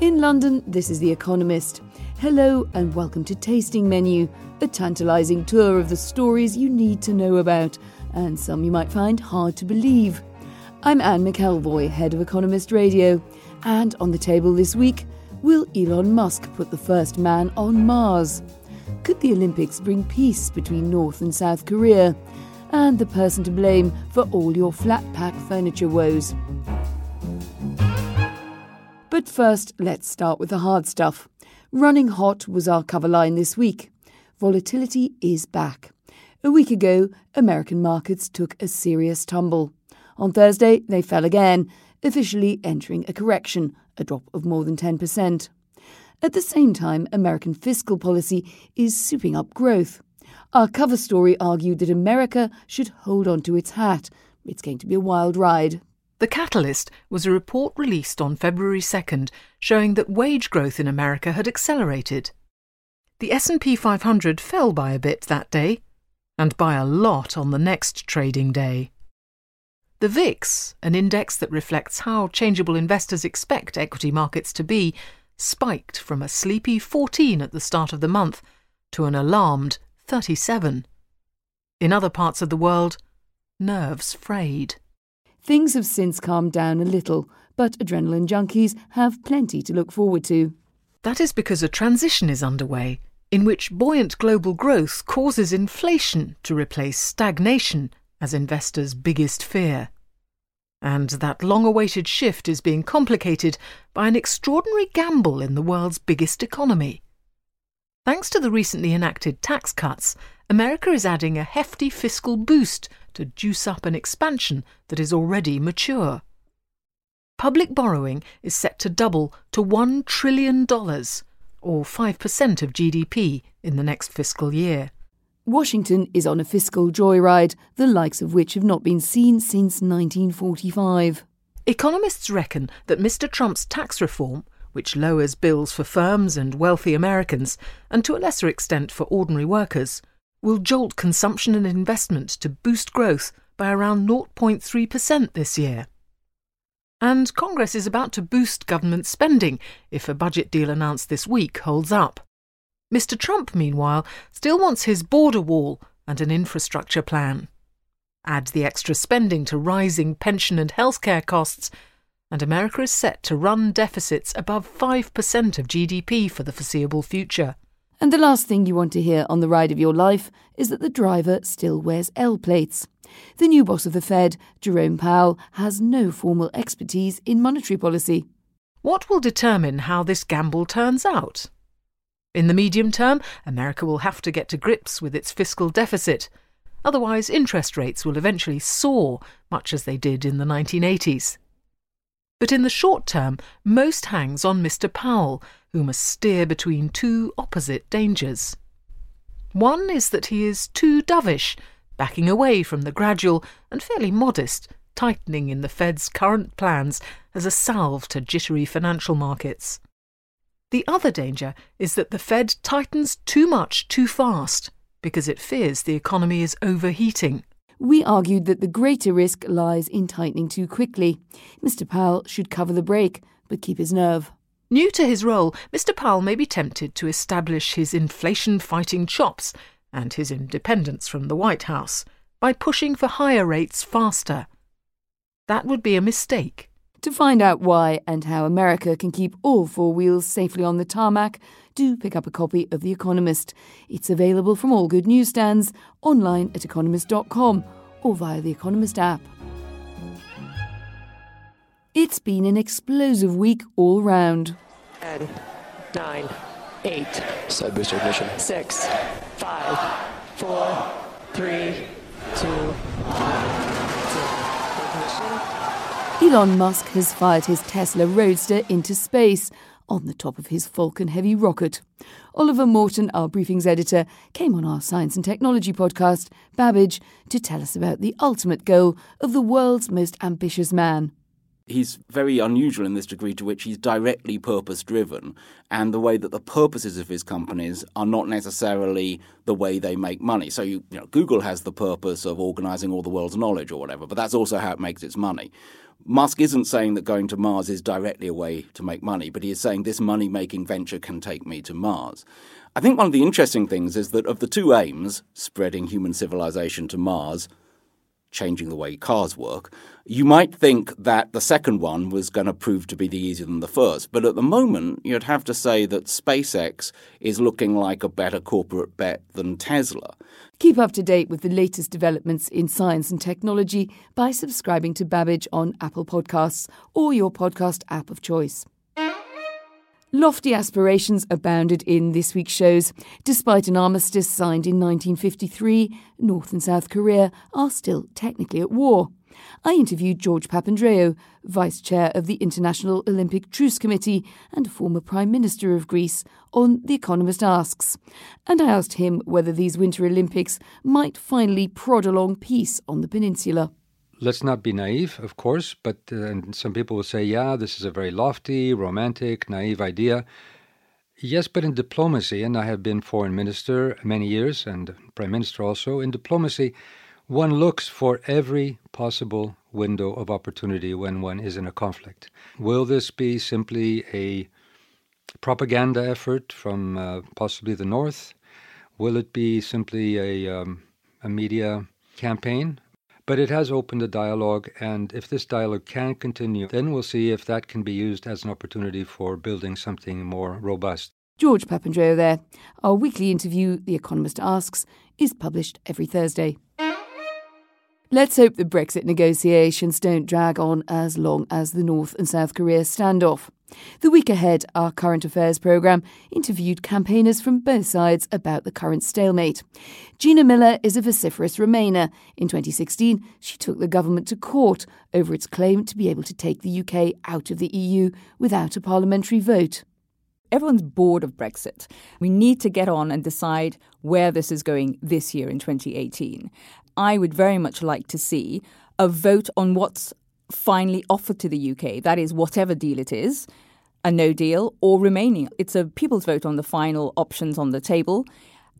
In London, this is The Economist. Hello and welcome to Tasting Menu, a tantalising tour of the stories you need to know about, and some you might find hard to believe. I'm Anne McElvoy, head of Economist Radio, and on the table this week, will Elon Musk put the first man on Mars? Could the Olympics bring peace between North and South Korea? And the person to blame for all your flat pack furniture woes. But first, let's start with the hard stuff. Running hot was our cover line this week. Volatility is back. A week ago, American markets took a serious tumble. On Thursday, they fell again, officially entering a correction, a drop of more than 10%. At the same time, American fiscal policy is souping up growth. Our cover story argued that America should hold on to its hat. It's going to be a wild ride. The catalyst was a report released on February 2nd showing that wage growth in America had accelerated. The S&P 500 fell by a bit that day and by a lot on the next trading day. The VIX, an index that reflects how changeable investors expect equity markets to be, spiked from a sleepy 14 at the start of the month to an alarmed 37. In other parts of the world, nerves frayed. Things have since calmed down a little, but adrenaline junkies have plenty to look forward to. That is because a transition is underway in which buoyant global growth causes inflation to replace stagnation as investors' biggest fear. And that long awaited shift is being complicated by an extraordinary gamble in the world's biggest economy. Thanks to the recently enacted tax cuts, America is adding a hefty fiscal boost to juice up an expansion that is already mature. Public borrowing is set to double to $1 trillion, or 5% of GDP, in the next fiscal year. Washington is on a fiscal joyride, the likes of which have not been seen since 1945. Economists reckon that Mr. Trump's tax reform, which lowers bills for firms and wealthy Americans, and to a lesser extent for ordinary workers, will jolt consumption and investment to boost growth by around 0.3% this year. And Congress is about to boost government spending if a budget deal announced this week holds up. Mr. Trump, meanwhile, still wants his border wall and an infrastructure plan. Add the extra spending to rising pension and healthcare costs, and America is set to run deficits above 5% of GDP for the foreseeable future. And the last thing you want to hear on the ride of your life is that the driver still wears L plates. The new boss of the Fed, Jerome Powell, has no formal expertise in monetary policy. What will determine how this gamble turns out? In the medium term, America will have to get to grips with its fiscal deficit. Otherwise, interest rates will eventually soar, much as they did in the 1980s. But in the short term, most hangs on Mr. Powell, who must steer between two opposite dangers. One is that he is too dovish, backing away from the gradual and fairly modest tightening in the Fed's current plans as a salve to jittery financial markets. The other danger is that the Fed tightens too much too fast because it fears the economy is overheating. We argued that the greater risk lies in tightening too quickly. Mr. Powell should cover the brake, but keep his nerve. New to his role, Mr. Powell may be tempted to establish his inflation fighting chops and his independence from the White House by pushing for higher rates faster. That would be a mistake. To find out why and how America can keep all four wheels safely on the tarmac, do pick up a copy of The Economist. It's available from all good newsstands, online at economist.com, or via the Economist app. It's been an explosive week all round. 10, 9, 8, Side booster ignition. 6, 5, 4, 3, 2, Elon Musk has fired his Tesla Roadster into space on the top of his Falcon Heavy rocket. Oliver Morton, our briefings editor, came on our science and technology podcast, Babbage, to tell us about the ultimate goal of the world's most ambitious man he's very unusual in this degree to which he's directly purpose driven and the way that the purposes of his companies are not necessarily the way they make money. So you, you know, Google has the purpose of organizing all the world's knowledge or whatever, but that's also how it makes its money. Musk isn't saying that going to Mars is directly a way to make money, but he is saying this money making venture can take me to Mars. I think one of the interesting things is that of the two aims, spreading human civilization to Mars, changing the way cars work, you might think that the second one was going to prove to be the easier than the first. But at the moment, you'd have to say that SpaceX is looking like a better corporate bet than Tesla. Keep up to date with the latest developments in science and technology by subscribing to Babbage on Apple Podcasts or your podcast app of choice. Lofty aspirations abounded in this week's shows. Despite an armistice signed in 1953, North and South Korea are still technically at war. I interviewed George Papandreou, Vice Chair of the International Olympic Truce Committee and former Prime Minister of Greece, on The Economist Asks. And I asked him whether these Winter Olympics might finally prod along peace on the peninsula let's not be naive, of course, but uh, some people will say, yeah, this is a very lofty, romantic, naive idea. Yes, but in diplomacy, and I have been foreign minister many years and prime minister also, in diplomacy, one looks for every possible window of opportunity when one is in a conflict. Will this be simply a propaganda effort from uh, possibly the north? Will it be simply a, um, a media campaign but it has opened a dialogue, and if this dialogue can continue, then we'll see if that can be used as an opportunity for building something more robust. George Papandreou there. Our weekly interview, The Economist Asks, is published every Thursday. Let's hope the Brexit negotiations don't drag on as long as the North and South Korea standoff. The week ahead, our current affairs programme interviewed campaigners from both sides about the current stalemate. Gina Miller is a vociferous Remainer. In 2016, she took the government to court over its claim to be able to take the UK out of the EU without a parliamentary vote. Everyone's bored of Brexit. We need to get on and decide where this is going this year in 2018. I would very much like to see a vote on what's finally offered to the UK. That is, whatever deal it is, a no deal or remaining. It's a people's vote on the final options on the table.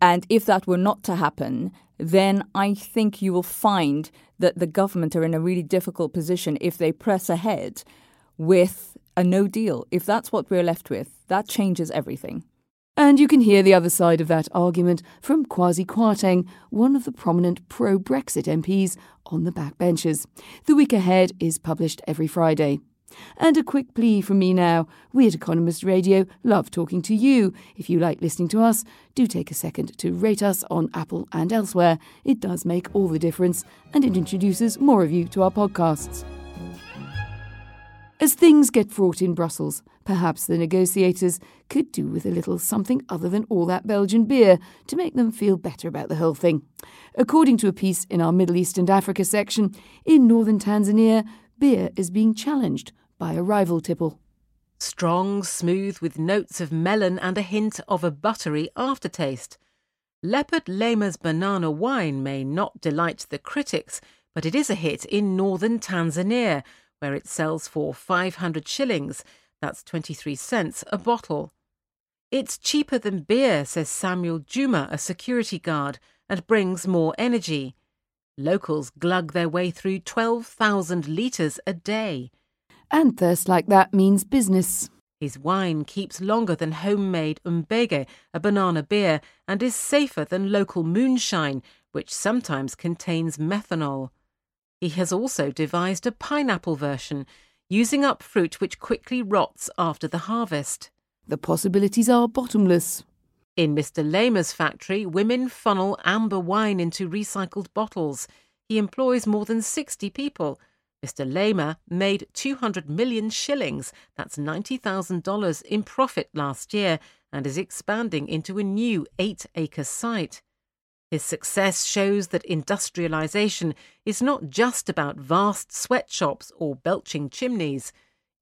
And if that were not to happen, then I think you will find that the government are in a really difficult position if they press ahead with a no deal. If that's what we're left with, that changes everything. And you can hear the other side of that argument from Kwasi Kwarteng, one of the prominent pro Brexit MPs on the backbenches. The Week Ahead is published every Friday. And a quick plea from me now. We at Economist Radio love talking to you. If you like listening to us, do take a second to rate us on Apple and elsewhere. It does make all the difference and it introduces more of you to our podcasts. As things get fraught in Brussels, perhaps the negotiators could do with a little something other than all that Belgian beer to make them feel better about the whole thing. According to a piece in our Middle East and Africa section, in northern Tanzania, beer is being challenged by a rival tipple. Strong, smooth, with notes of melon and a hint of a buttery aftertaste. Leopard Lema's banana wine may not delight the critics, but it is a hit in northern Tanzania where it sells for 500 shillings, that's 23 cents, a bottle. It's cheaper than beer, says Samuel Juma, a security guard, and brings more energy. Locals glug their way through 12,000 litres a day. And thirst like that means business. His wine keeps longer than homemade umbege, a banana beer, and is safer than local moonshine, which sometimes contains methanol. He has also devised a pineapple version. Using up fruit which quickly rots after the harvest. The possibilities are bottomless. In Mr. Lema's factory, women funnel amber wine into recycled bottles. He employs more than 60 people. Mr. Lehmer made 200 million shillings, that's $90,000 in profit last year, and is expanding into a new eight acre site. His success shows that industrialization is not just about vast sweatshops or belching chimneys.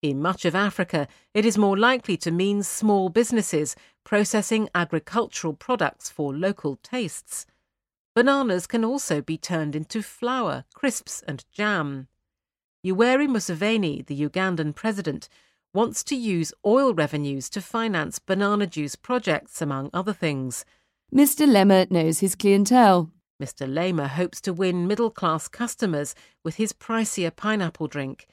In much of Africa, it is more likely to mean small businesses processing agricultural products for local tastes. Bananas can also be turned into flour, crisps, and jam. Yoweri Museveni, the Ugandan president, wants to use oil revenues to finance banana juice projects, among other things. Mr. Lema knows his clientele. Mr. Lema hopes to win middle class customers with his pricier pineapple drink.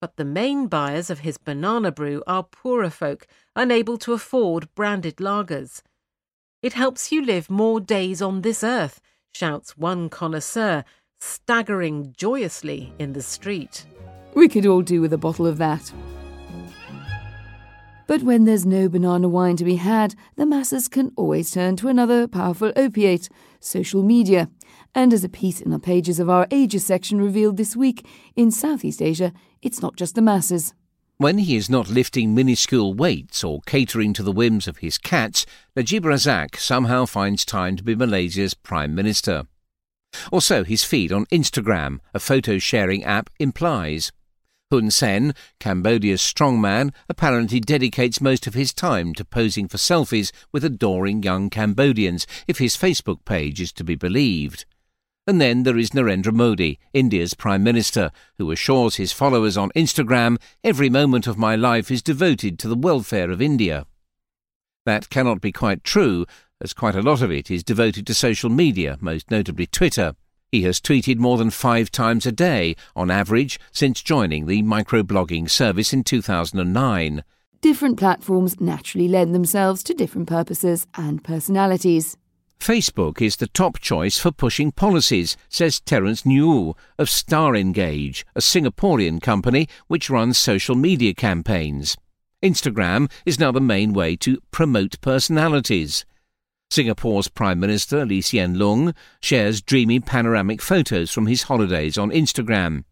But the main buyers of his banana brew are poorer folk, unable to afford branded lagers. It helps you live more days on this earth, shouts one connoisseur, staggering joyously in the street. We could all do with a bottle of that. But when there's no banana wine to be had, the masses can always turn to another powerful opiate social media. And as a piece in the pages of our Asia section revealed this week, in Southeast Asia, it's not just the masses. When he is not lifting minuscule weights or catering to the whims of his cats, Najib Razak somehow finds time to be Malaysia's Prime Minister. Or so his feed on Instagram, a photo sharing app, implies. Hun Sen, Cambodia's strongman, apparently dedicates most of his time to posing for selfies with adoring young Cambodians, if his Facebook page is to be believed. And then there is Narendra Modi, India's Prime Minister, who assures his followers on Instagram every moment of my life is devoted to the welfare of India. That cannot be quite true, as quite a lot of it is devoted to social media, most notably Twitter. He has tweeted more than five times a day, on average, since joining the microblogging service in 2009. Different platforms naturally lend themselves to different purposes and personalities. Facebook is the top choice for pushing policies, says Terence Newell of StarNgage, a Singaporean company which runs social media campaigns. Instagram is now the main way to promote personalities. Singapore's Prime Minister Lee Hsien Loong shares dreamy panoramic photos from his holidays on Instagram.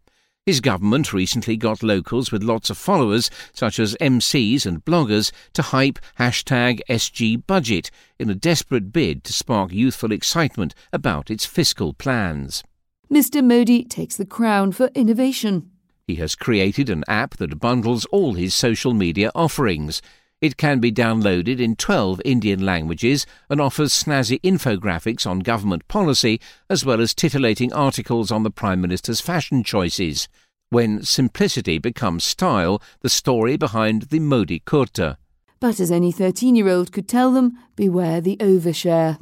His government recently got locals with lots of followers, such as MCs and bloggers, to hype hashtag SG Budget in a desperate bid to spark youthful excitement about its fiscal plans. Mr. Modi takes the crown for innovation. He has created an app that bundles all his social media offerings. It can be downloaded in 12 Indian languages and offers snazzy infographics on government policy as well as titillating articles on the Prime Minister's fashion choices. When simplicity becomes style, the story behind the Modi kurta. But as any 13 year old could tell them, beware the overshare.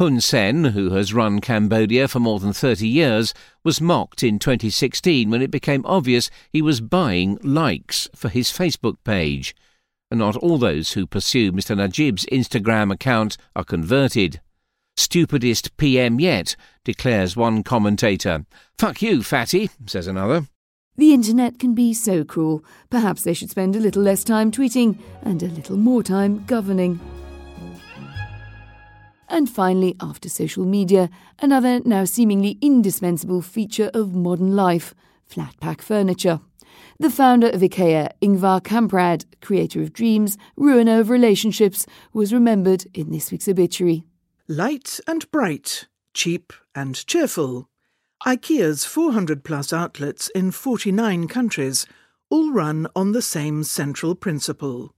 Hun Sen, who has run Cambodia for more than 30 years, was mocked in 2016 when it became obvious he was buying likes for his Facebook page not all those who pursue Mr. Najib's Instagram account are converted. Stupidest PM yet, declares one commentator. Fuck you, fatty, says another. The internet can be so cruel. Perhaps they should spend a little less time tweeting and a little more time governing. And finally, after social media, another now seemingly indispensable feature of modern life flat pack furniture. The founder of IKEA, Ingvar Kamprad, creator of dreams, ruiner of relationships, was remembered in this week's obituary. Light and bright, cheap and cheerful. IKEA's 400 plus outlets in 49 countries all run on the same central principle.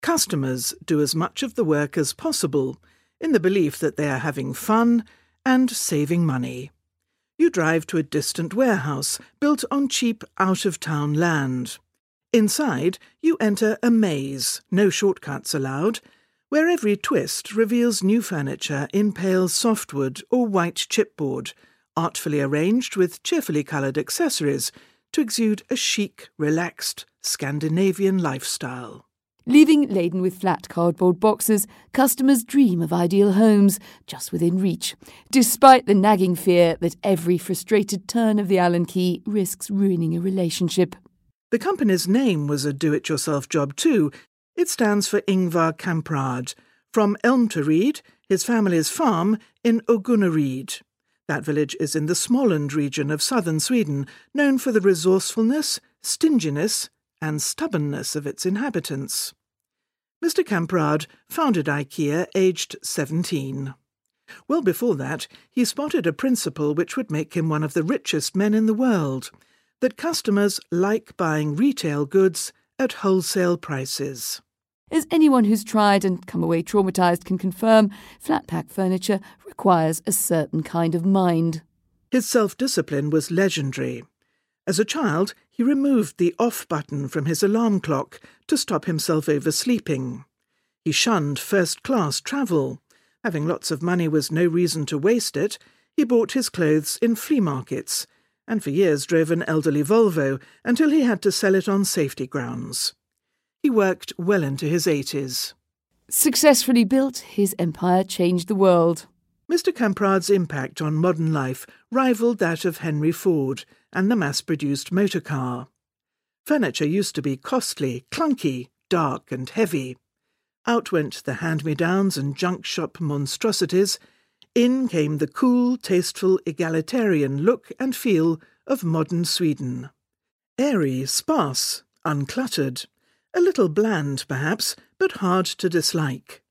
Customers do as much of the work as possible in the belief that they are having fun and saving money. You drive to a distant warehouse built on cheap out of town land. Inside, you enter a maze, no shortcuts allowed, where every twist reveals new furniture in pale softwood or white chipboard, artfully arranged with cheerfully coloured accessories to exude a chic, relaxed Scandinavian lifestyle. Leaving laden with flat cardboard boxes, customers dream of ideal homes just within reach, despite the nagging fear that every frustrated turn of the Allen key risks ruining a relationship. The company's name was a do it yourself job too. It stands for Ingvar Kamprad, from Elmtaryd, his family's farm in Agunnaryd. That village is in the Småland region of southern Sweden, known for the resourcefulness, stinginess, and stubbornness of its inhabitants. Mr. Kamprad founded IKEA aged 17. Well before that, he spotted a principle which would make him one of the richest men in the world that customers like buying retail goods at wholesale prices. As anyone who's tried and come away traumatized can confirm, flat pack furniture requires a certain kind of mind. His self discipline was legendary. As a child, he removed the off button from his alarm clock to stop himself oversleeping. He shunned first class travel. Having lots of money was no reason to waste it. He bought his clothes in flea markets, and for years drove an elderly Volvo until he had to sell it on safety grounds. He worked well into his 80s. Successfully built, his empire changed the world. Mr. Kamprad's impact on modern life rivaled that of Henry Ford and the mass produced motor car. Furniture used to be costly, clunky, dark, and heavy. Out went the hand me downs and junk shop monstrosities. In came the cool, tasteful, egalitarian look and feel of modern Sweden. Airy, sparse, uncluttered, a little bland, perhaps, but hard to dislike.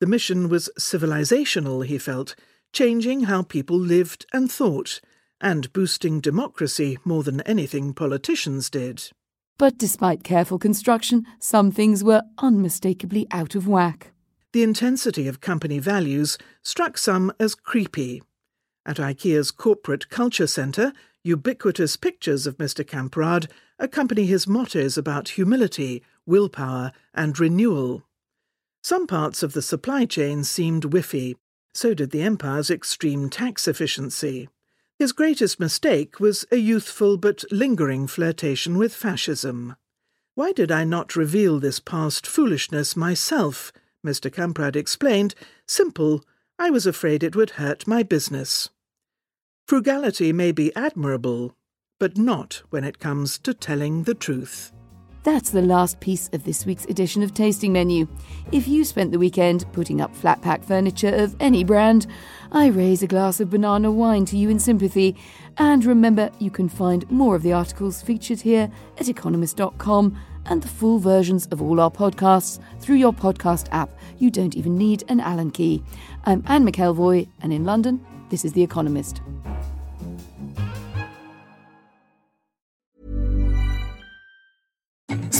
The mission was civilizational, he felt, changing how people lived and thought, and boosting democracy more than anything politicians did. But despite careful construction, some things were unmistakably out of whack. The intensity of company values struck some as creepy. At IKEA's corporate culture centre, ubiquitous pictures of Mr. Kamprad accompany his mottos about humility, willpower, and renewal. Some parts of the supply chain seemed whiffy, so did the Empire's extreme tax efficiency. His greatest mistake was a youthful but lingering flirtation with fascism. Why did I not reveal this past foolishness myself? Mr. Kamprad explained. Simple, I was afraid it would hurt my business. Frugality may be admirable, but not when it comes to telling the truth. That's the last piece of this week's edition of Tasting Menu. If you spent the weekend putting up flat pack furniture of any brand, I raise a glass of banana wine to you in sympathy. And remember, you can find more of the articles featured here at economist.com and the full versions of all our podcasts through your podcast app. You don't even need an Allen key. I'm Anne McElvoy, and in London, this is The Economist.